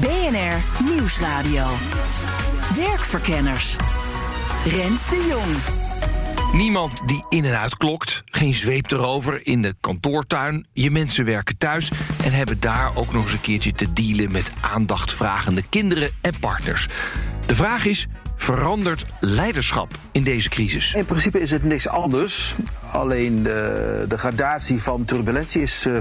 BNR Nieuwsradio. Werkverkenners. Rens de Jong. Niemand die in en uit klokt, geen zweep erover in de kantoortuin. Je mensen werken thuis en hebben daar ook nog eens een keertje te dealen met aandachtvragende kinderen en partners. De vraag is: verandert leiderschap in deze crisis? In principe is het niks anders. Alleen de, de gradatie van turbulentie is uh,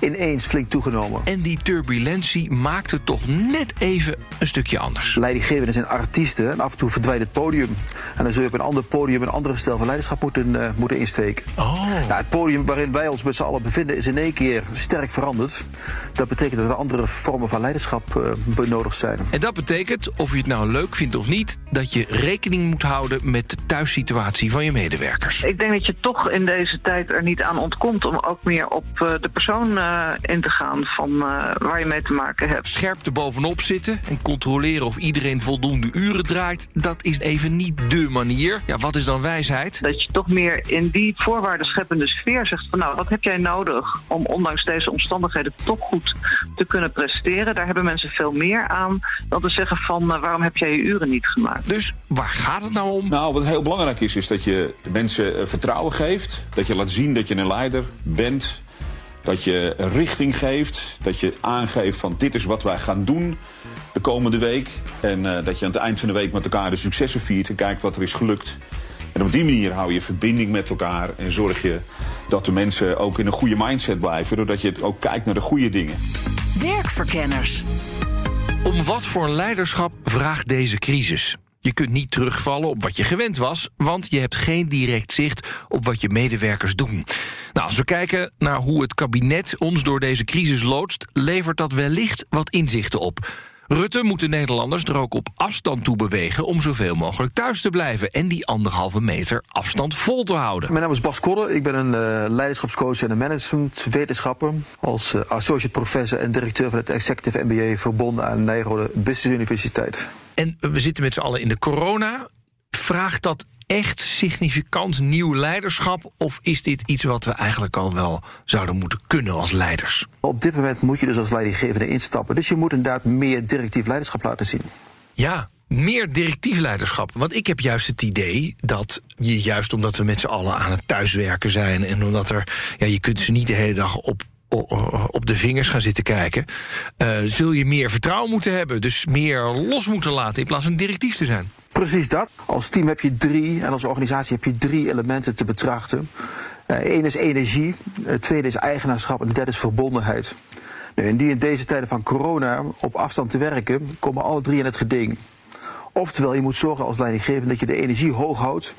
ineens flink toegenomen. En die turbulentie maakt het toch net even een stukje anders. Leidinggevenden zijn artiesten en af en toe verdwijnt het podium. En dan zul je op een ander podium een andere stijl van leiderschap moeten, uh, moeten insteken. Oh. Nou, het podium waarin wij ons met z'n allen bevinden is in één keer sterk veranderd. Dat betekent dat er andere vormen van leiderschap uh, benodigd zijn. En dat betekent, of je het nou leuk vindt of niet, dat je rekening moet houden met de thuissituatie van je medewerkers. Ik denk dat je toch in deze tijd er niet aan ontkomt om ook meer op uh, de persoon uh, in te gaan van uh, waar je mee te maken hebt. Scherp er bovenop zitten en controleren of iedereen voldoende uren draait, dat is even niet dé manier. Ja, wat is dan wijsheid? Dat je toch meer in die voorwaarden scheppende sfeer zegt van nou, wat heb jij nodig om ondanks deze omstandigheden toch goed te kunnen presteren? Daar hebben mensen veel meer aan dan te zeggen van waarom heb jij je uren niet gemaakt? Dus waar gaat het nou om? Nou, wat heel belangrijk is, is dat je mensen vertrouwen geeft. Dat je laat zien dat je een leider bent. Dat je richting geeft. Dat je aangeeft van dit is wat wij gaan doen de komende week. En uh, dat je aan het eind van de week met elkaar de successen viert en kijkt wat er is gelukt. En op die manier hou je verbinding met elkaar en zorg je dat de mensen ook in een goede mindset blijven. Doordat je ook kijkt naar de goede dingen. Werkverkenners. Om wat voor leiderschap vraagt deze crisis? Je kunt niet terugvallen op wat je gewend was, want je hebt geen direct zicht op wat je medewerkers doen. Nou, als we kijken naar hoe het kabinet ons door deze crisis loodst, levert dat wellicht wat inzichten op. Rutte moet de Nederlanders er ook op afstand toe bewegen om zoveel mogelijk thuis te blijven en die anderhalve meter afstand vol te houden. Mijn naam is Bas Kodder, ik ben een uh, leiderschapscoach en een managementwetenschapper. Als uh, associate professor en directeur van het Executive MBA verbonden aan Nijrode Business Universiteit. En we zitten met z'n allen in de corona. Vraagt dat echt significant nieuw leiderschap? Of is dit iets wat we eigenlijk al wel zouden moeten kunnen als leiders? Op dit moment moet je dus als leidinggevende instappen. Dus je moet inderdaad meer directief leiderschap laten zien. Ja, meer directief leiderschap. Want ik heb juist het idee dat je juist omdat we met z'n allen aan het thuiswerken zijn... en omdat er, ja, je kunt ze niet de hele dag op op de vingers gaan zitten kijken, uh, zul je meer vertrouwen moeten hebben. Dus meer los moeten laten in plaats van directief te zijn. Precies dat. Als team heb je drie en als organisatie heb je drie elementen te betrachten. Eén uh, is energie, het tweede is eigenaarschap en de derde is verbondenheid. Nu, die in deze tijden van corona op afstand te werken, komen alle drie in het geding. Oftewel, je moet zorgen als leidinggevende dat je de energie hoog houdt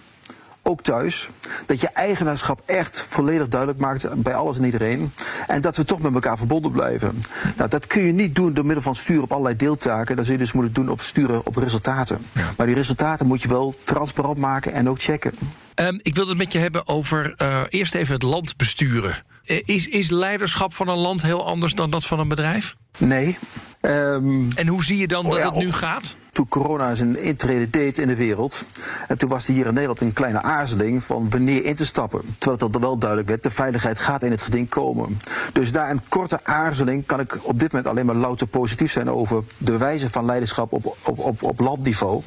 ook thuis. Dat je eigenaarschap echt volledig duidelijk maakt bij alles en iedereen. En dat we toch met elkaar verbonden blijven. Nou, dat kun je niet doen door middel van sturen op allerlei deeltaken. Dat zul je dus moeten doen op sturen op resultaten. Ja. Maar die resultaten moet je wel transparant maken en ook checken. Um, ik wil het met je hebben over uh, eerst even het land besturen. Uh, is, is leiderschap van een land heel anders dan dat van een bedrijf? Nee. Um, en hoe zie je dan oh, dat het nu gaat? Toen corona zijn intrede deed in de wereld. En toen was er hier in Nederland een kleine aarzeling van wanneer in te stappen. Terwijl het wel duidelijk werd, de veiligheid gaat in het geding komen. Dus daar een korte aarzeling kan ik op dit moment alleen maar louter positief zijn over de wijze van leiderschap op, op, op, op landniveau.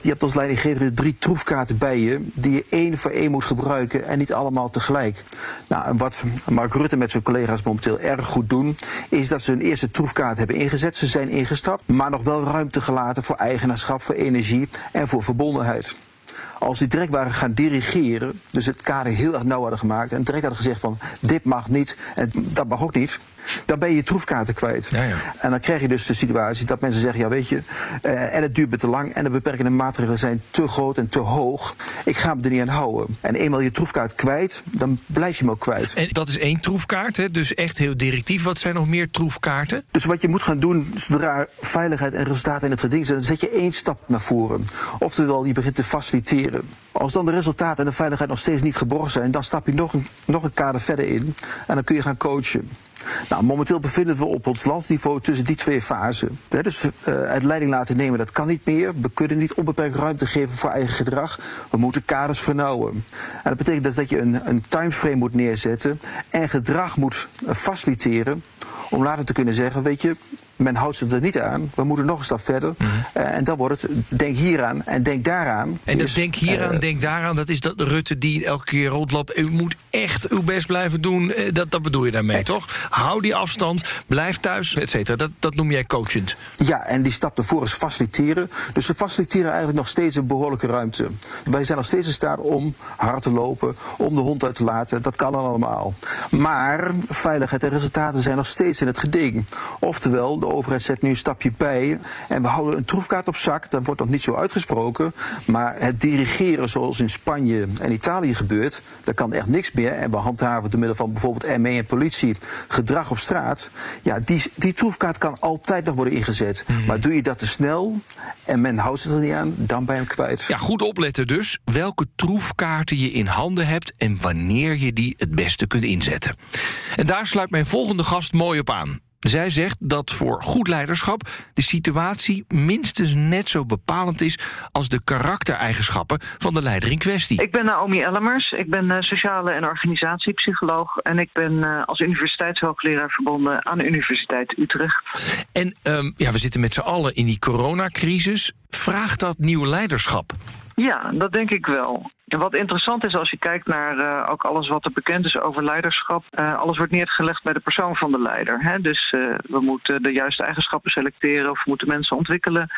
Je hebt als leidinggevende drie troefkaarten bij je, die je één voor één moet gebruiken en niet allemaal tegelijk. Nou, en wat Mark Rutte met zijn collega's momenteel erg goed doen, is dat ze hun eerste troefkaart hebben ingezet. Ze zijn ingestapt, maar nog wel ruimte gelaten voor eigenaarschap, voor energie en voor verbondenheid. Als die direct waren gaan dirigeren, dus het kader heel erg nauw hadden gemaakt en direct hadden gezegd van dit mag niet en dat mag ook niet, dan ben je je troefkaarten kwijt. Ja, ja. En dan krijg je dus de situatie dat mensen zeggen, ja weet je, eh, en het duurt me te lang en de beperkende maatregelen zijn te groot en te hoog. Ik ga me er niet aan houden. En eenmaal je troefkaart kwijt, dan blijf je hem ook kwijt. En dat is één troefkaart, hè? dus echt heel directief. Wat zijn nog meer troefkaarten? Dus wat je moet gaan doen, zodra veiligheid en resultaten in het geding zijn, dan zet je één stap naar voren. Oftewel, je begint te faciliteren. Als dan de resultaten en de veiligheid nog steeds niet geborgd zijn, dan stap je nog een, nog een kader verder in en dan kun je gaan coachen. Nou, momenteel bevinden we op ons landsniveau tussen die twee fasen. Dus uh, het leiding laten nemen, dat kan niet meer. We kunnen niet onbeperkt ruimte geven voor eigen gedrag. We moeten kaders vernauwen. En dat betekent dat, dat je een, een timeframe moet neerzetten en gedrag moet uh, faciliteren. Om later te kunnen zeggen, weet je, men houdt zich er niet aan. We moeten nog een stap verder. Uh, en dan wordt het, denk hieraan en denk daaraan. En dat Dus, denk hieraan, eh, denk daaraan, dat is dat Rutte die elke keer rondloopt. U moet echt uw best blijven doen. Eh, Dat, dat bedoel je daarmee, toch? Hou die afstand, blijf thuis, et cetera. Dat, dat noem jij coachend. Ja, en die stap ervoor is faciliteren. Dus we faciliteren eigenlijk nog steeds een behoorlijke ruimte. Wij zijn nog steeds in staat om hard te lopen, om de hond uit te laten. Dat kan dan allemaal. Maar veiligheid en resultaten zijn nog steeds in het geding. Oftewel, de overheid zet nu een stapje bij. En we houden een troefkaart op zak. Dat wordt nog niet zo uitgesproken. Maar het dirigeren zoals in Spanje en Italië gebeurt, daar kan echt niks meer. En we handhaven door middel van bijvoorbeeld ME en politie gedrag op straat. Ja, die, die troefkaart kan altijd nog worden ingezet. Maar doe je dat te snel en men houdt zich er niet aan, dan ben je hem kwijt. Ja, goed opletten dus. Welke troefkaarten je in handen hebt en wanneer je die het beste kunt inzetten. En daar sluit mijn volgende gast mooi op aan. Zij zegt dat voor goed leiderschap de situatie minstens net zo bepalend is als de karaktereigenschappen van de leider in kwestie. Ik ben Naomi Ellemers. Ik ben eh, sociale en organisatiepsycholoog. En ik ben eh, als universiteitshoogleraar verbonden aan de Universiteit Utrecht. En ehm, ja, we zitten met z'n allen in die coronacrisis. Vraagt dat nieuw leiderschap? Ja, dat denk ik wel. En wat interessant is als je kijkt naar uh, ook alles wat er bekend is over leiderschap. Uh, alles wordt neergelegd bij de persoon van de leider. Hè? Dus uh, we moeten de juiste eigenschappen selecteren of we moeten mensen ontwikkelen.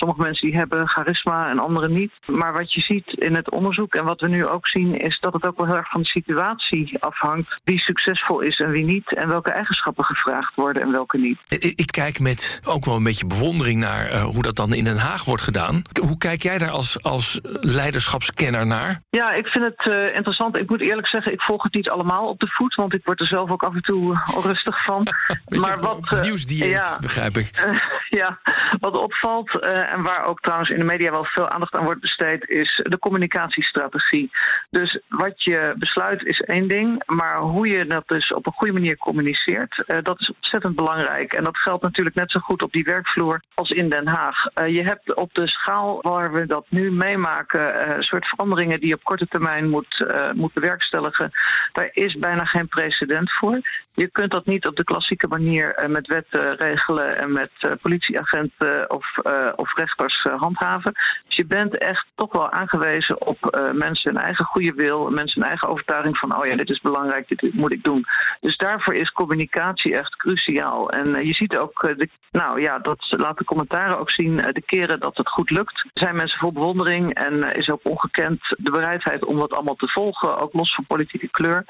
Sommige mensen die hebben charisma en anderen niet. Maar wat je ziet in het onderzoek en wat we nu ook zien... is dat het ook wel heel erg van de situatie afhangt... wie succesvol is en wie niet... en welke eigenschappen gevraagd worden en welke niet. Ik, ik kijk met ook wel een beetje bewondering naar hoe dat dan in Den Haag wordt gedaan. Hoe kijk jij daar als, als leiderschapskenner naar? Ja, ik vind het uh, interessant. Ik moet eerlijk zeggen, ik volg het niet allemaal op de voet, want ik word er zelf ook af en toe onrustig van. maar wat uh, nieuwsdieet, ja, begrijp ik. Ja, wat opvalt en waar ook trouwens in de media wel veel aandacht aan wordt besteed, is de communicatiestrategie. Dus wat je besluit is één ding, maar hoe je dat dus op een goede manier communiceert, dat is ontzettend belangrijk. En dat geldt natuurlijk net zo goed op die werkvloer als in Den Haag. je hebt op de schaal waar we dat nu meemaken, een soort veranderingen die je op korte termijn moet, moet bewerkstelligen, daar is bijna geen precedent voor. Je kunt dat niet op de klassieke manier met wetten regelen en met politieagenten of, of rechters handhaven. Dus je bent echt toch wel aangewezen op mensen hun eigen goede wil, mensen hun eigen overtuiging van, oh ja, dit is belangrijk, dit moet ik doen. Dus daarvoor is communicatie echt cruciaal. En je ziet ook, de, nou ja, dat laat de commentaren ook zien, de keren dat het goed lukt, zijn mensen vol bewondering en is ook ongekend de bereidheid om dat allemaal te volgen, ook los van politieke kleur.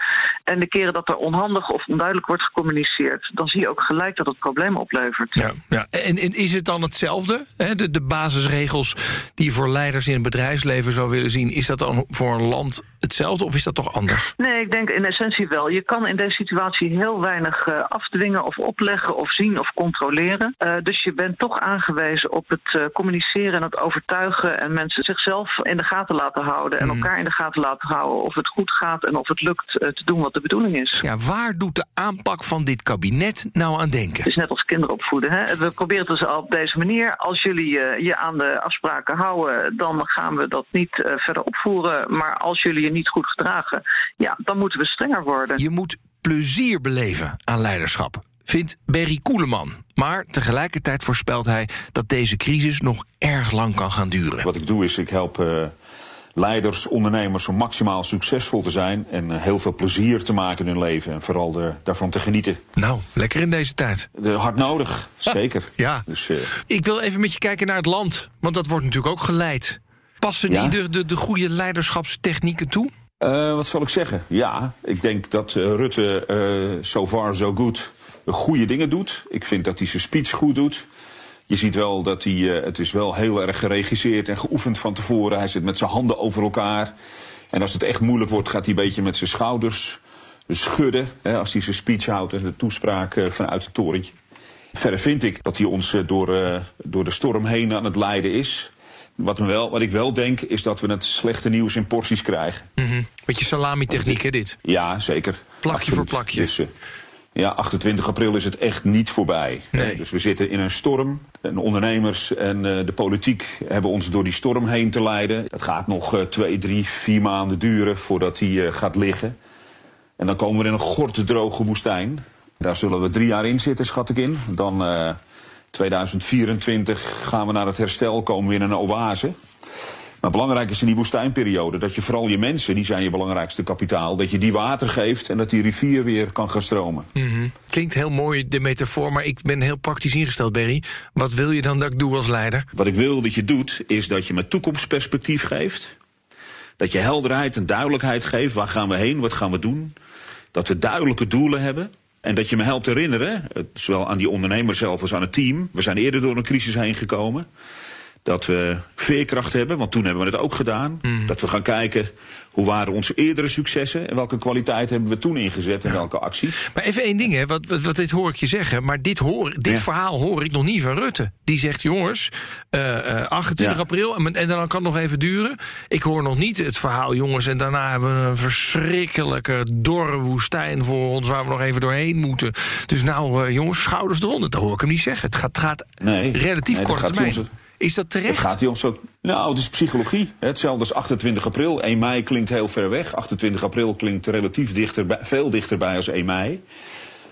En de keren dat er onhandig of onduidelijk wordt gecommuniceerd, dan zie je ook gelijk dat het problemen oplevert. Ja, ja. En, is het dan hetzelfde? Hè? De basisregels die je voor leiders in het bedrijfsleven zou willen zien, is dat dan voor een land hetzelfde of is dat toch anders? Nee, ik denk in essentie wel. Je kan in deze situatie heel weinig uh, afdwingen of opleggen of zien of controleren. Uh, dus je bent toch aangewezen op het uh, communiceren en het overtuigen en mensen zichzelf in de gaten laten houden en elkaar in de gaten laten houden of het goed gaat en of het lukt te doen wat de bedoeling is. Ja, waar doet de aanpak van dit kabinet nou aan denken? Het is net als kinderen opvoeden. Hè? We proberen het dus op deze manier. Als jullie je aan de afspraken houden, dan gaan we dat niet verder opvoeren. Maar als jullie je niet goed gedragen, ja, dan moeten we strenger worden. Je moet plezier beleven aan leiderschap vindt Berry Koeleman. Maar tegelijkertijd voorspelt hij dat deze crisis nog erg lang kan gaan duren. Wat ik doe is, ik help uh, leiders, ondernemers om maximaal succesvol te zijn... en uh, heel veel plezier te maken in hun leven en vooral de, daarvan te genieten. Nou, lekker in deze tijd. De, hard nodig, zeker. Ja. Dus, uh, ik wil even met je kijken naar het land, want dat wordt natuurlijk ook geleid. Passen Ja? die de, de, de goede leiderschapstechnieken toe? Eh, wat zal ik zeggen? Ja, ik denk dat eh, Rutte eh so far so good goede dingen doet. Ik vind dat hij zijn speech goed doet. Je ziet wel dat hij, eh, het is wel heel erg geregisseerd en geoefend van tevoren. Hij zit met zijn handen over elkaar. En als het echt moeilijk wordt, gaat hij een beetje met zijn schouders schudden. Hè, als hij zijn speech houdt en de toespraak eh, vanuit het torentje. Verder vind ik dat hij ons eh, door, door de storm heen aan het leiden is. Wat, me wel, wat ik wel denk, is dat we het slechte nieuws in porties krijgen. Beetje salami-techniek, hè, dit? Ja, zeker. Plakje voor plakje. Dus, ja, 28 april is het echt niet voorbij. Nee. Dus we zitten in een storm. En de ondernemers en eh, de politiek hebben ons door die storm heen te leiden. Het gaat nog eh, twee, drie, vier maanden duren voordat die eh, gaat liggen. En dan komen we in een gortdroge woestijn. Daar zullen we drie jaar in zitten, schat ik in. Dan eh 2024 gaan we naar het herstel, komen we in een oase. Maar belangrijk is in die woestijnperiode dat je vooral je mensen, die zijn je belangrijkste kapitaal, dat je die water geeft en dat die rivier weer kan gaan stromen. Klinkt heel mooi, de metafoor, maar ik ben heel praktisch ingesteld, Berry. Wat wil je dan dat ik doe als leider? Wat ik wil dat je doet, is dat je me toekomstperspectief geeft. Dat je helderheid en duidelijkheid geeft. Waar gaan we heen? Wat gaan we doen? Dat we duidelijke doelen hebben. En dat je me helpt herinneren, eh, zowel aan die ondernemer zelf als aan het team. We zijn eerder door een crisis heen gekomen. Dat we veerkracht hebben, want toen hebben we het ook gedaan. Dat we gaan kijken hoe waren onze eerdere successen en welke kwaliteit hebben we toen ingezet en welke acties. Maar even één ding, hè, wat, wat, wat dit hoor ik je zeggen. Maar dit, hoor, dit Ja. verhaal hoor ik nog niet van Rutte. Die zegt, jongens, eh, eh, 28 Ja. april, en, en dan kan het nog even duren. Ik hoor nog niet het verhaal, jongens, en daarna hebben we een verschrikkelijke dorre woestijn voor ons... waar we nog even doorheen moeten. Dus nou, eh, jongens, schouders eronder. Dat hoor ik hem niet zeggen. Het gaat, gaat Nee. relatief Nee, gaat termijn. soms- Is dat terecht? Het gaat hij ons ook. Nou, het is psychologie. Hetzelfde als 28 april. 1 mei klinkt heel ver weg. 28 april klinkt relatief dichterbij, veel dichterbij als 1 mei.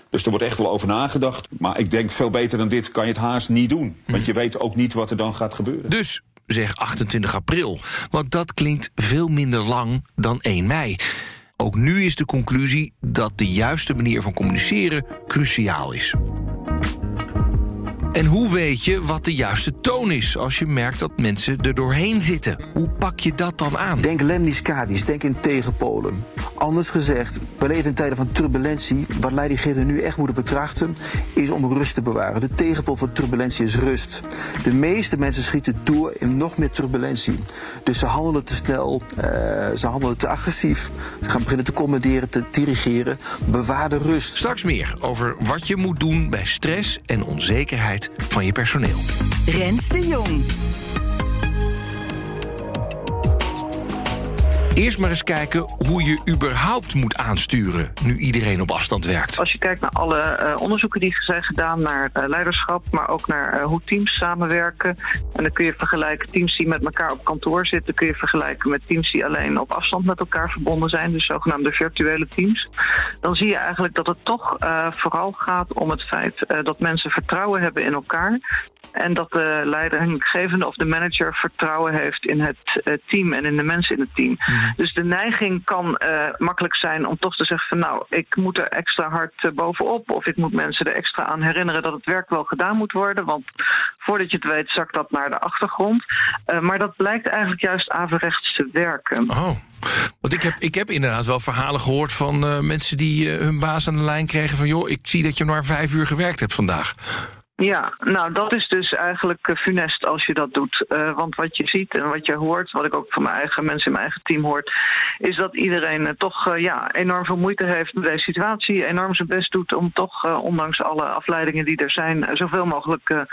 Dus er wordt echt wel over nagedacht. Maar ik denk veel beter dan dit kan je het haast niet doen. Want je weet ook niet wat er dan gaat gebeuren. Dus zeg 28 april. Want dat klinkt veel minder lang dan 1 mei. Ook nu is de conclusie dat de juiste manier van communiceren cruciaal is. En hoe weet je wat de juiste toon is als je merkt dat mensen er doorheen zitten? Hoe pak je dat dan aan? Denk lemniscatisch, denk in tegenpolen. Anders gezegd, we leven in tijden van turbulentie. Wat leidinggevenden nu echt moeten betrachten, is om rust te bewaren. De tegenpool van turbulentie is rust. De meeste mensen schieten door in nog meer turbulentie. Dus ze handelen te snel, eh, ze handelen te agressief. Ze gaan beginnen te commanderen, te dirigeren. Bewaar de rust. Straks meer over wat je moet doen bij stress en onzekerheid van je personeel. Rens de Jong. Eerst maar eens kijken hoe je überhaupt moet aansturen nu iedereen op afstand werkt. Als je kijkt naar alle eh, onderzoeken die zijn gedaan naar eh, leiderschap, maar ook naar eh, hoe teams samenwerken. En dan kun je vergelijken teams die met elkaar op kantoor zitten, kun je vergelijken met teams die alleen op afstand met elkaar verbonden zijn, dus zogenaamde virtuele teams. Dan zie je eigenlijk dat het toch vooral gaat om het feit dat mensen vertrouwen hebben in elkaar. En dat de leidinggevende of de manager vertrouwen heeft in het eh, team en in de mensen in het team. Dus de neiging kan eh, makkelijk zijn om toch te zeggen van nou, ik moet er extra hard eh, bovenop. Of ik moet mensen er extra aan herinneren dat het werk wel gedaan moet worden. Want voordat je het weet zakt dat naar de achtergrond. Maar dat blijkt eigenlijk juist averechts te werken. Oh. Want ik heb, ik heb inderdaad wel verhalen gehoord van mensen die hun baas aan de lijn kregen van joh, ik zie dat je maar vijf uur gewerkt hebt vandaag. Ja, nou dat is dus eigenlijk eh, funest als je dat doet. Eh, want wat je ziet en wat je hoort, wat ik ook van mijn eigen mensen in mijn eigen team hoort, is dat iedereen eh, toch ja, enorm veel moeite heeft met deze situatie. Enorm zijn best doet om toch, ondanks alle afleidingen die er zijn, zoveel mogelijk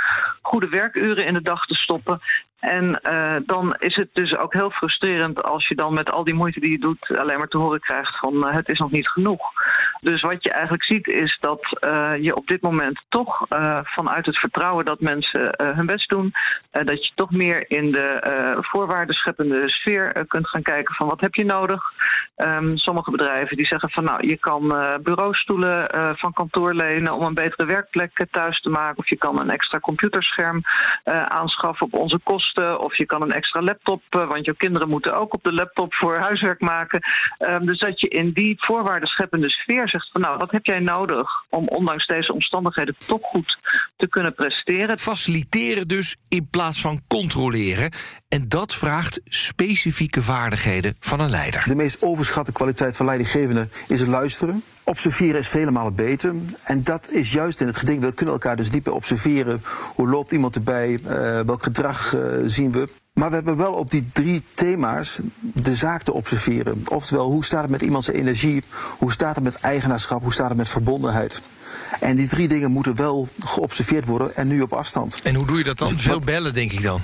goede werkuren in de dag te stoppen. En eh, dan is het dus ook heel frustrerend als je dan met al die moeite die je doet alleen maar te horen krijgt van eh, het is nog niet genoeg. Dus wat je eigenlijk ziet is dat eh, je op dit moment toch vanuit het vertrouwen dat mensen hun best doen, dat je toch meer in de eh voorwaardenscheppende sfeer kunt gaan kijken van wat heb je nodig. Ehm, sommige bedrijven die zeggen van nou je kan bureaustoelen van kantoor lenen om een betere werkplek thuis te maken of je kan een extra computerscherm aanschaffen op onze kosten. Kosten. Of je kan een extra laptop, uh, want jouw kinderen moeten ook op de laptop voor huiswerk maken. Um, dus dat je in die voorwaarden scheppende sfeer zegt van nou, wat heb jij nodig om ondanks deze omstandigheden toch goed te kunnen presteren. Faciliteren dus in plaats van controleren. En dat vraagt specifieke vaardigheden van een leider. De meest overschatte kwaliteit van leidinggevende is het luisteren. Observeren is vele malen beter. En dat is juist in het geding. We kunnen elkaar dus dieper observeren. Hoe loopt iemand erbij? Uh, welk gedrag uh, zien we? Maar we hebben wel op die drie thema's de zaak te observeren. Oftewel, hoe staat het met iemands energie? Hoe staat het met eigenaarschap? Hoe staat het met verbondenheid? En die drie dingen moeten wel geobserveerd worden en nu op afstand. En hoe doe je dat dan? Dus veel bellen, denk ik dan.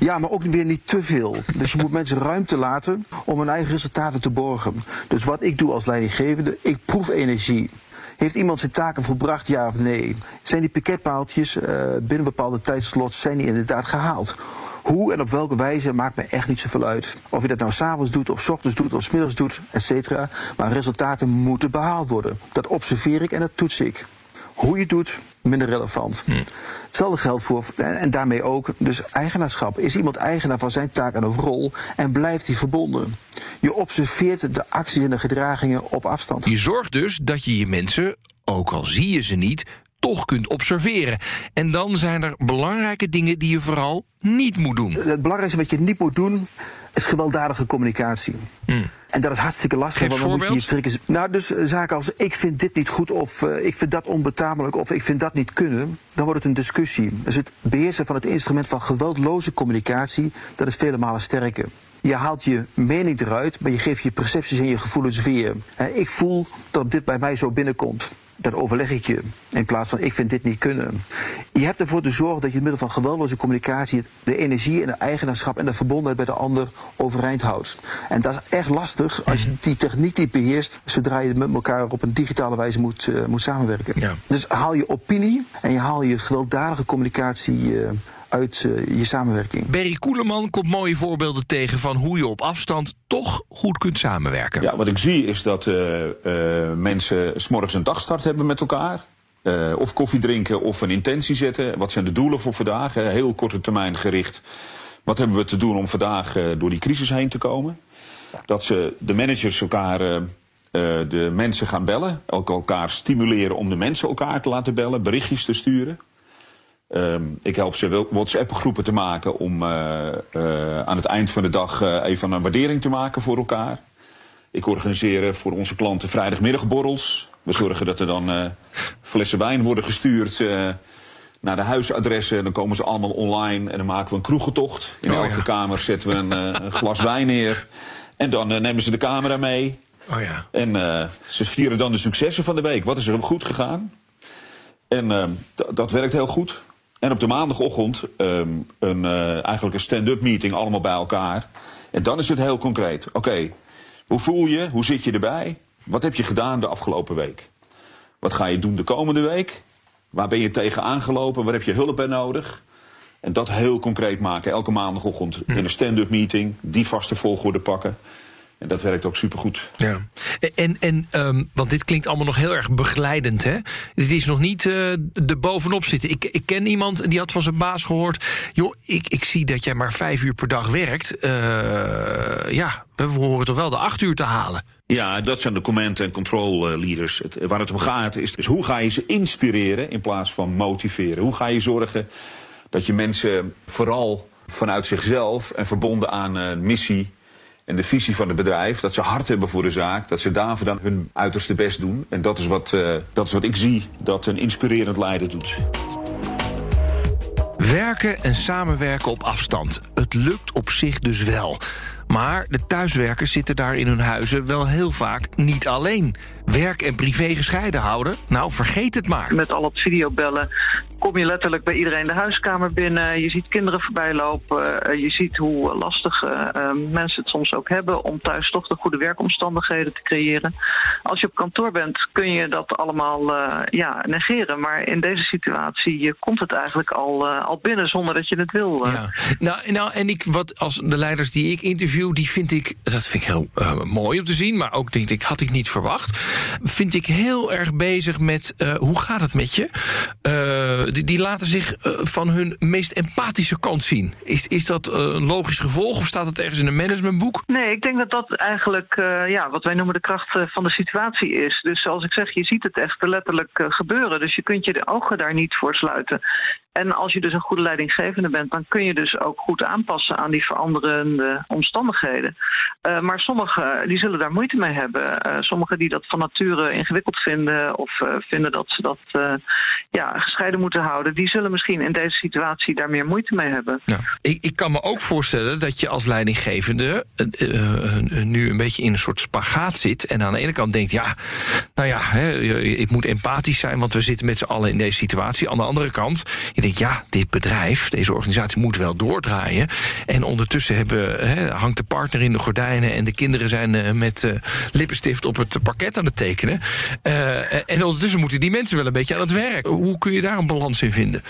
Ja, maar ook weer niet te veel. Dus je moet mensen ruimte laten om hun eigen resultaten te borgen. Dus wat ik doe als leidinggevende, ik proef energie. Heeft iemand zijn taken volbracht, ja of nee? Zijn die piketpaaltjes uh, binnen bepaalde tijdslots zijn die inderdaad gehaald? Hoe en op welke wijze maakt me echt niet zoveel uit. Of je dat nou s'avonds doet, of s ochtends doet, of s middags doet, et cetera. Maar resultaten moeten behaald worden. Dat observeer ik en dat toets ik. Hoe je het doet, minder relevant. Hm. Hetzelfde geldt voor, en daarmee ook, dus eigenaarschap. Is iemand eigenaar van zijn taak en of rol en blijft hij verbonden? Je observeert de acties en de gedragingen op afstand. Je zorgt dus dat je je mensen, ook al zie je ze niet, toch kunt observeren. En dan zijn er belangrijke dingen die je vooral niet moet doen. Het belangrijkste wat je niet moet doen is gewelddadige communicatie. Hmm. En dat is hartstikke lastig. want dan moet je Nou, dus zaken als ik vind dit niet goed of uh, ik vind dat onbetamelijk of ik vind dat niet kunnen, dan wordt het een discussie. Dus het beheersen van het instrument van geweldloze communicatie, dat is vele malen sterker. Je haalt je mening eruit, maar je geeft je percepties en je gevoelens weer. ik voel dat dit bij mij zo binnenkomt dat overleg ik je. In plaats van ik vind dit niet kunnen. Je hebt ervoor te zorgen dat je in middel van geweldloze communicatie de energie en de eigenaarschap en de verbondenheid bij de ander overeind houdt. En dat is echt lastig als je die techniek niet beheerst zodra je met elkaar op een digitale wijze moet, uh, moet samenwerken. Ja. Dus haal je opinie en je haal je gewelddadige communicatie uh, uit uh, je samenwerking. Berry Koeleman komt mooie voorbeelden tegen van hoe je op afstand toch goed kunt samenwerken. Ja, wat ik zie is dat uh, uh, mensen s'morgens een dagstart hebben met elkaar. of koffie drinken of een intentie zetten. Wat zijn de doelen voor vandaag? Heel korte termijn gericht. Wat hebben we te doen om vandaag door die crisis heen te komen? Dat ze de managers elkaar de mensen gaan bellen. Ook elkaar stimuleren om de mensen elkaar te laten bellen, berichtjes te sturen. Um, ik help ze WhatsApp-groepen te maken om uh, uh, aan het eind van de dag uh, even een waardering te maken voor elkaar. Ik organiseer voor onze klanten vrijdagmiddagborrels. We zorgen dat er dan flessen wijn worden gestuurd naar de huisadressen. Dan komen ze allemaal online en dan maken we een kroegentocht. In oh, elke ja. kamer zetten we een, een, glas wijn neer. En dan nemen ze de camera mee. Oh, ja. En ze vieren dan de successen van de week. Wat is er goed gegaan? En ehm, dat werkt heel goed. En op de maandagochtend um, een, uh, eigenlijk een stand-up meeting allemaal bij elkaar. En dan is het heel concreet. Oké, hoe voel je? Hoe zit je erbij? Wat heb je gedaan de afgelopen week? Wat ga je doen de komende week? Waar ben je tegen aangelopen? Waar heb je hulp bij nodig? En dat heel concreet maken. Elke maandagochtend in een stand-up meeting. Die vaste volgorde pakken. En dat werkt ook supergoed. Ja. En, en um, want dit klinkt allemaal nog heel erg begeleidend, hè? Dit is nog niet uh, de bovenop zitten. Ik, ik ken iemand die had van zijn baas gehoord... joh, ik, ik zie dat jij maar vijf uur per dag werkt. Uh, ja, we horen toch wel de acht uur te halen. Ja, dat zijn de command- en control eh, leaders. Het, waar het om gaat is dus hoe ga je ze inspireren in plaats van motiveren? Hoe ga je zorgen dat je mensen vooral vanuit zichzelf... en verbonden aan uh, missie en de visie van het bedrijf, dat ze hard hebben voor de zaak, dat ze daarvoor dan hun uiterste best doen. En dat is wat, uh, dat is wat ik zie dat een inspirerend leider doet. Werken en samenwerken op afstand. Het lukt op zich dus wel. Maar de thuiswerkers zitten daar in hun huizen wel heel vaak niet alleen. Werk en privé gescheiden houden? Nou, vergeet het maar. Met al het videobellen kom je letterlijk bij iedereen de huiskamer binnen. Je ziet kinderen voorbij lopen. Eh, je ziet hoe lastig uh, mensen het soms ook hebben om thuis toch de goede werkomstandigheden te creëren. Als je op kantoor bent, kun je dat allemaal ja, negeren. Maar in deze situatie komt het eigenlijk al, al binnen zonder dat je het wil. Ja. Nou, nou, en ik, wat als de leiders die ik interview, die vind ik, dat vind ik heel mooi om te zien. Maar ook denk ik, had ik niet verwacht. Vind ik heel erg bezig met uh, hoe gaat het met je? Uh, die, die, laten zich uh, van hun meest empathische kant zien. Is, is dat een logisch gevolg of staat het ergens in een managementboek? Nee, ik denk dat dat eigenlijk ja, wat wij noemen de kracht van de situatie is. Dus zoals ik zeg, je ziet het echt letterlijk gebeuren. Dus je kunt je de ogen daar niet voor sluiten. En als je dus een goede leidinggevende bent, dan kun je dus ook goed aanpassen aan die veranderende omstandigheden. Maar sommigen die zullen daar moeite mee hebben. Sommigen die dat van ingewikkeld vinden of uh, vinden dat ze dat ja, gescheiden moeten houden, die zullen misschien in deze situatie daar meer moeite mee hebben. Ja. Ik, ik kan me ook voorstellen dat je als leidinggevende nu een beetje in een soort spagaat zit en aan de ene kant denkt, ja, nou ja, hè, ik moet empathisch zijn, want we zitten met z'n allen in deze situatie. Aan de andere kant, denk, ja, dit bedrijf, deze organisatie moet wel doordraaien. En ondertussen hebben, hangt de partner in de gordijnen... en de kinderen zijn met lippenstift op het parket aan het tekenen. Uh, en ondertussen moeten die mensen wel een beetje aan het werk. Hoe kun je daar een balans in vinden?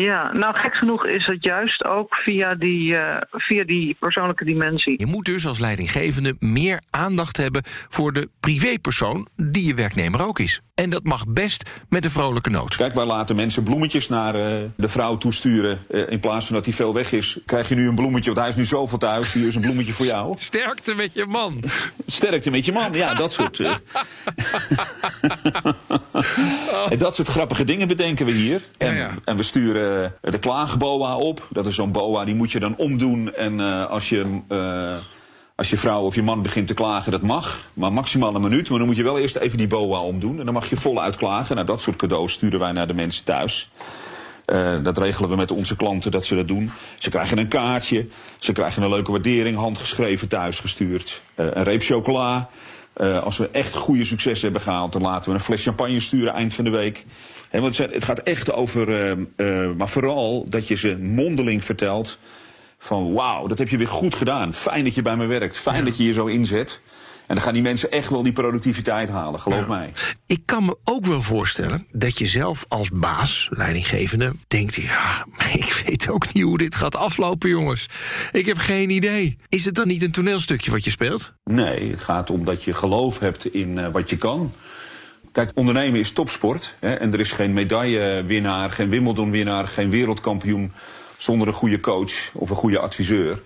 Ja, nou gek genoeg is het juist ook via die, uh, via die persoonlijke dimensie. Je moet dus als leidinggevende meer aandacht hebben voor de privépersoon die je werknemer ook is. En dat mag best met een vrolijke noot. Kijk, waar laten mensen bloemetjes naar uh, de vrouw toesturen. Uh, in plaats van dat hij veel weg is, krijg je nu een bloemetje. Want hij is nu zoveel thuis. Hier is een bloemetje voor jou. Sterkte met je man. Sterkte met je man, ja, dat soort. oh. en dat soort grappige dingen bedenken we hier. En, ja, ja. en we sturen de klaagboa op. Dat is zo'n boa, die moet je dan omdoen. En als je... Als je vrouw of je man begint te klagen, dat mag. Maar maximaal een minuut. Maar dan moet je wel eerst even die boa omdoen. En dan mag je voluit klagen. Nou, dat soort cadeaus sturen wij naar de mensen thuis. Uh, dat regelen we met onze klanten dat ze dat doen. Ze krijgen een kaartje. Ze krijgen een leuke waardering, handgeschreven thuis gestuurd. Uh, een reep chocola. Uh, als we echt goede succes hebben gehaald, dan laten we een fles champagne sturen eind van de week. Want het gaat echt over, maar vooral dat je ze mondeling vertelt van wauw, dat heb je weer goed gedaan. Fijn dat je bij me werkt. Fijn ja. dat je je zo inzet. En dan gaan die mensen echt wel die productiviteit halen, geloof ja. mij. Ik kan me ook wel voorstellen dat je zelf als baas, leidinggevende, denkt: ja, ik weet ook niet hoe dit gaat aflopen, jongens. Ik heb geen idee. Is het dan niet een toneelstukje wat je speelt? Nee, het gaat om dat je geloof hebt in uh, wat je kan. Kijk, ondernemen is topsport. Hè, en er is geen medaillewinnaar, geen Wimbledon-winnaar, geen wereldkampioen zonder een goede coach of een goede adviseur.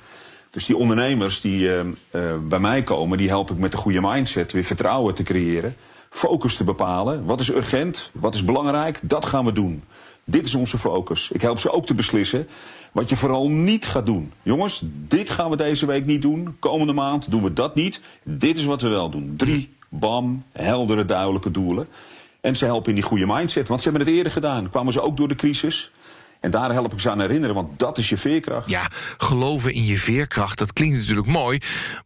Dus die ondernemers die uh, uh, bij mij komen, die help ik met een goede mindset weer vertrouwen te creëren. Focus te bepalen. Wat is urgent? Wat is belangrijk? Dat gaan we doen. Dit is onze focus. Ik help ze ook te beslissen wat je vooral niet gaat doen. Jongens, dit gaan we deze week niet doen. Komende maand doen we dat niet. Dit is wat we wel doen. Drie, bam, heldere, duidelijke doelen. En ze helpen in die goede mindset. Want ze hebben het eerder gedaan. Kwamen ze ook door de crisis. En daar help ik ze aan herinneren, want dat is je veerkracht. Ja, geloven in je veerkracht, dat klinkt natuurlijk mooi.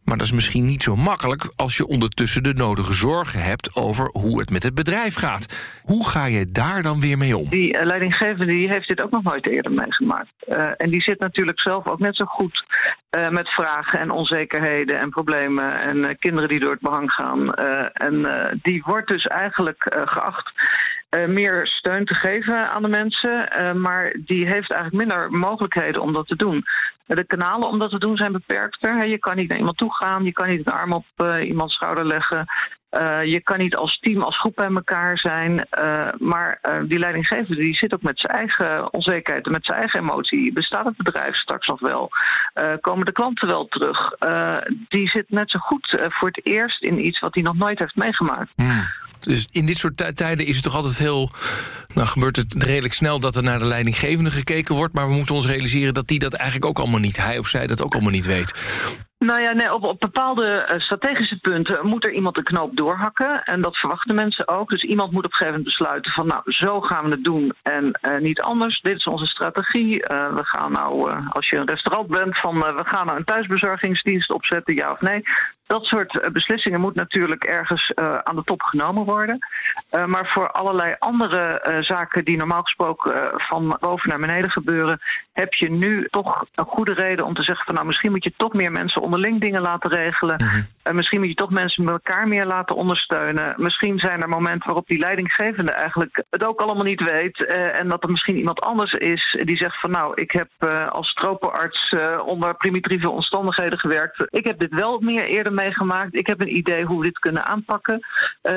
Maar dat is misschien niet zo makkelijk als je ondertussen de nodige zorgen hebt over hoe het met het bedrijf gaat. Hoe ga je daar dan weer mee om? Die uh, leidinggevende die heeft dit ook nog nooit eerder meegemaakt. Uh, en die zit natuurlijk zelf ook net zo goed uh, met vragen en onzekerheden en problemen. En kinderen die door het behang gaan. en die wordt dus eigenlijk geacht uh, meer steun te geven aan de mensen. Uh, maar die heeft eigenlijk minder mogelijkheden om dat te doen. De kanalen om dat te doen zijn beperkter. Je kan niet naar iemand toe gaan, je kan niet een arm op uh, iemands schouder leggen. Uh, je kan niet als team, als groep bij elkaar zijn. Uh, maar uh, die leidinggevende die zit ook met zijn eigen onzekerheid en met zijn eigen emotie. Bestaat het bedrijf straks nog wel? komen de klanten wel terug? die zit net zo goed voor het eerst in iets wat hij nog nooit heeft meegemaakt. Hmm. Dus in dit soort tijden is het toch altijd heel... Nou gebeurt het redelijk snel dat er naar de leidinggevende gekeken wordt... maar we moeten ons realiseren dat die dat eigenlijk ook allemaal niet... hij of zij dat ook allemaal niet weet. Nou ja, op, bepaalde uh, strategische punten moet er iemand een knoop doorhakken. En dat verwachten mensen ook. Dus iemand moet op een gegeven moment besluiten van nou, zo gaan we het doen en uh, niet anders. Dit is onze strategie. Uh, we gaan nou, als je een restaurant bent, van we gaan nou een thuisbezorgingsdienst opzetten, ja of nee. Dat soort beslissingen moet natuurlijk ergens aan de top genomen worden. Maar voor allerlei andere zaken die normaal gesproken van boven naar beneden gebeuren, heb je nu toch een goede reden om te zeggen van nou, misschien moet je toch meer mensen onderling dingen laten regelen. Uh, misschien moet je toch mensen met elkaar meer laten ondersteunen. Misschien zijn er momenten waarop die leidinggevende eigenlijk het ook allemaal niet weet. En dat er misschien iemand anders is die zegt van nou, ik heb als tropenarts onder primitieve omstandigheden gewerkt. Ik heb dit wel meer eerder meegemaakt. Ik heb een idee hoe we dit kunnen aanpakken.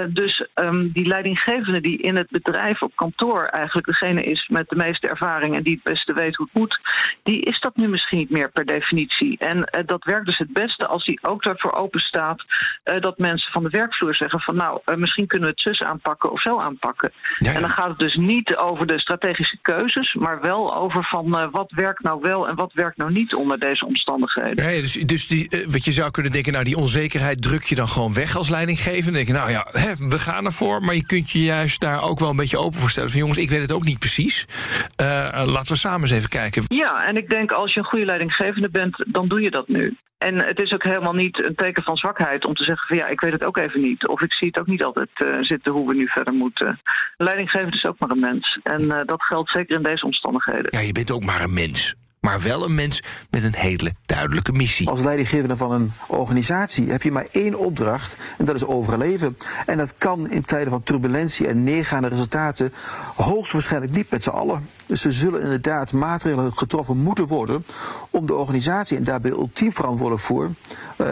Dus um, die leidinggevende die in het bedrijf op kantoor eigenlijk degene is met de meeste ervaring en die het beste weet hoe het moet, die is dat nu misschien niet meer per definitie. En uh, dat werkt dus het beste als hij ook daarvoor open staat uh, dat mensen van de werkvloer zeggen van nou, misschien kunnen we het zus aanpakken of zo aanpakken. Ja, ja. En dan gaat het dus niet over de strategische keuzes, maar wel over van wat werkt nou wel en wat werkt nou niet onder deze omstandigheden. Ja, dus dus die, wat je zou kunnen denken, nou die onzekerheid druk je dan gewoon weg als leidinggevende. denk je, nou ja, hè, we gaan ervoor, maar je kunt je juist daar ook wel een beetje open voor stellen. Van jongens, ik weet het ook niet precies. Uh, laten we samen eens even kijken. Ja, en ik denk als je een goede leidinggevende bent, dan doe je dat nu. En het is ook helemaal niet een teken van zwakheid om te zeggen van ja, ik weet het ook even niet. Of ik zie het ook niet altijd uh, zitten hoe we nu verder moeten. Leidinggevend is ook maar een mens. En uh, dat geldt zeker in deze omstandigheden. Ja, je bent ook maar een mens maar wel een mens met een hele duidelijke missie. Als leidinggevende van een organisatie heb je maar één opdracht en dat is overleven. En dat kan in tijden van turbulentie en neergaande resultaten hoogstwaarschijnlijk niet met z'n allen. Dus er zullen inderdaad maatregelen getroffen moeten worden om de organisatie en daarbij ultiem verantwoordelijk voor uh,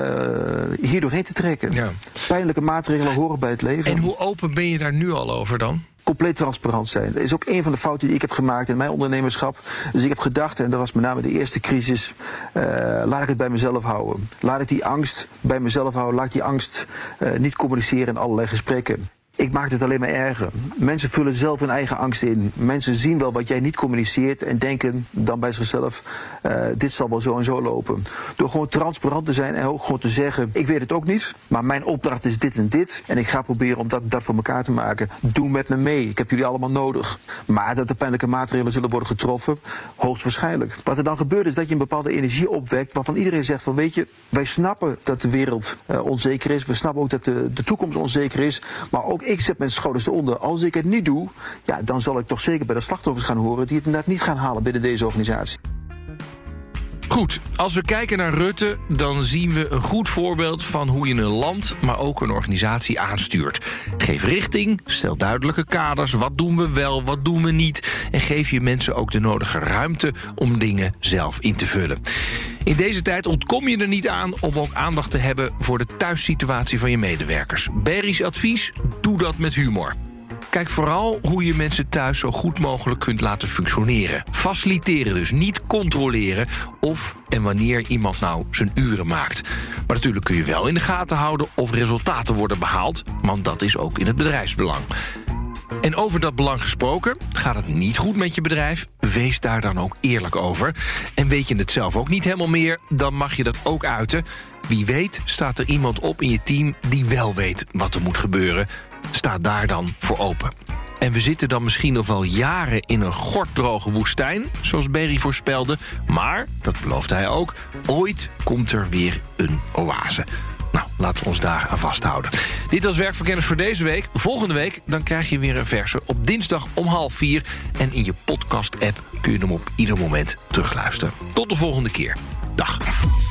hier doorheen te trekken. Ja. Pijnlijke maatregelen horen bij het leven. En hoe open ben je daar nu al over dan? Compleet transparant zijn. Dat is ook een van de fouten die ik heb gemaakt in mijn ondernemerschap. Dus ik heb gedacht, en dat was met name de eerste crisis, uh, laat ik het bij mezelf houden. Laat ik die angst bij mezelf houden. Laat ik die angst uh, niet communiceren in allerlei gesprekken. Ik maak het alleen maar erger. Mensen vullen zelf hun eigen angst in. Mensen zien wel wat jij niet communiceert en denken dan bij zichzelf: uh, dit zal wel zo en zo lopen. Door gewoon transparant te zijn en ook gewoon te zeggen: ik weet het ook niet, maar mijn opdracht is dit en dit. En ik ga proberen om dat, dat voor elkaar te maken. Doe met me mee. Ik heb jullie allemaal nodig. Maar dat er pijnlijke maatregelen zullen worden getroffen, hoogstwaarschijnlijk. Wat er dan gebeurt is dat je een bepaalde energie opwekt waarvan iedereen zegt: van weet je, wij snappen dat de wereld uh, onzeker is. We snappen ook dat de, de toekomst onzeker is. Maar ook ik zet mijn schouders eronder. Als ik het niet doe, ja, dan zal ik toch zeker bij de slachtoffers gaan horen die het inderdaad niet gaan halen binnen deze organisatie. Goed, als we kijken naar Rutte, dan zien we een goed voorbeeld van hoe je een land, maar ook een organisatie aanstuurt. Geef richting, stel duidelijke kaders, wat doen we wel, wat doen we niet, en geef je mensen ook de nodige ruimte om dingen zelf in te vullen. In deze tijd ontkom je er niet aan om ook aandacht te hebben voor de thuissituatie van je medewerkers. Berry's advies: doe dat met humor. Kijk vooral hoe je mensen thuis zo goed mogelijk kunt laten functioneren. Faciliteren dus, niet controleren of en wanneer iemand nou zijn uren maakt. Maar natuurlijk kun je wel in de gaten houden of resultaten worden behaald, want dat is ook in het bedrijfsbelang. En over dat belang gesproken, gaat het niet goed met je bedrijf? Wees daar dan ook eerlijk over. En weet je het zelf ook niet helemaal meer, dan mag je dat ook uiten. Wie weet staat er iemand op in je team die wel weet wat er moet gebeuren. Sta daar dan voor open. En we zitten dan misschien nog wel jaren in een gorddroge woestijn, zoals Berry voorspelde. Maar, dat beloofde hij ook, ooit komt er weer een oase. Laten we ons daar aan vasthouden. Dit was Werkverkenners voor deze week. Volgende week dan krijg je weer een verse op dinsdag om half vier. En in je podcast-app kun je hem op ieder moment terugluisteren. Tot de volgende keer. Dag.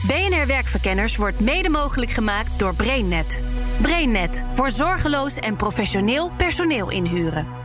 BNR Werkverkenners wordt mede mogelijk gemaakt door BrainNet. BrainNet voor zorgeloos en professioneel personeel inhuren.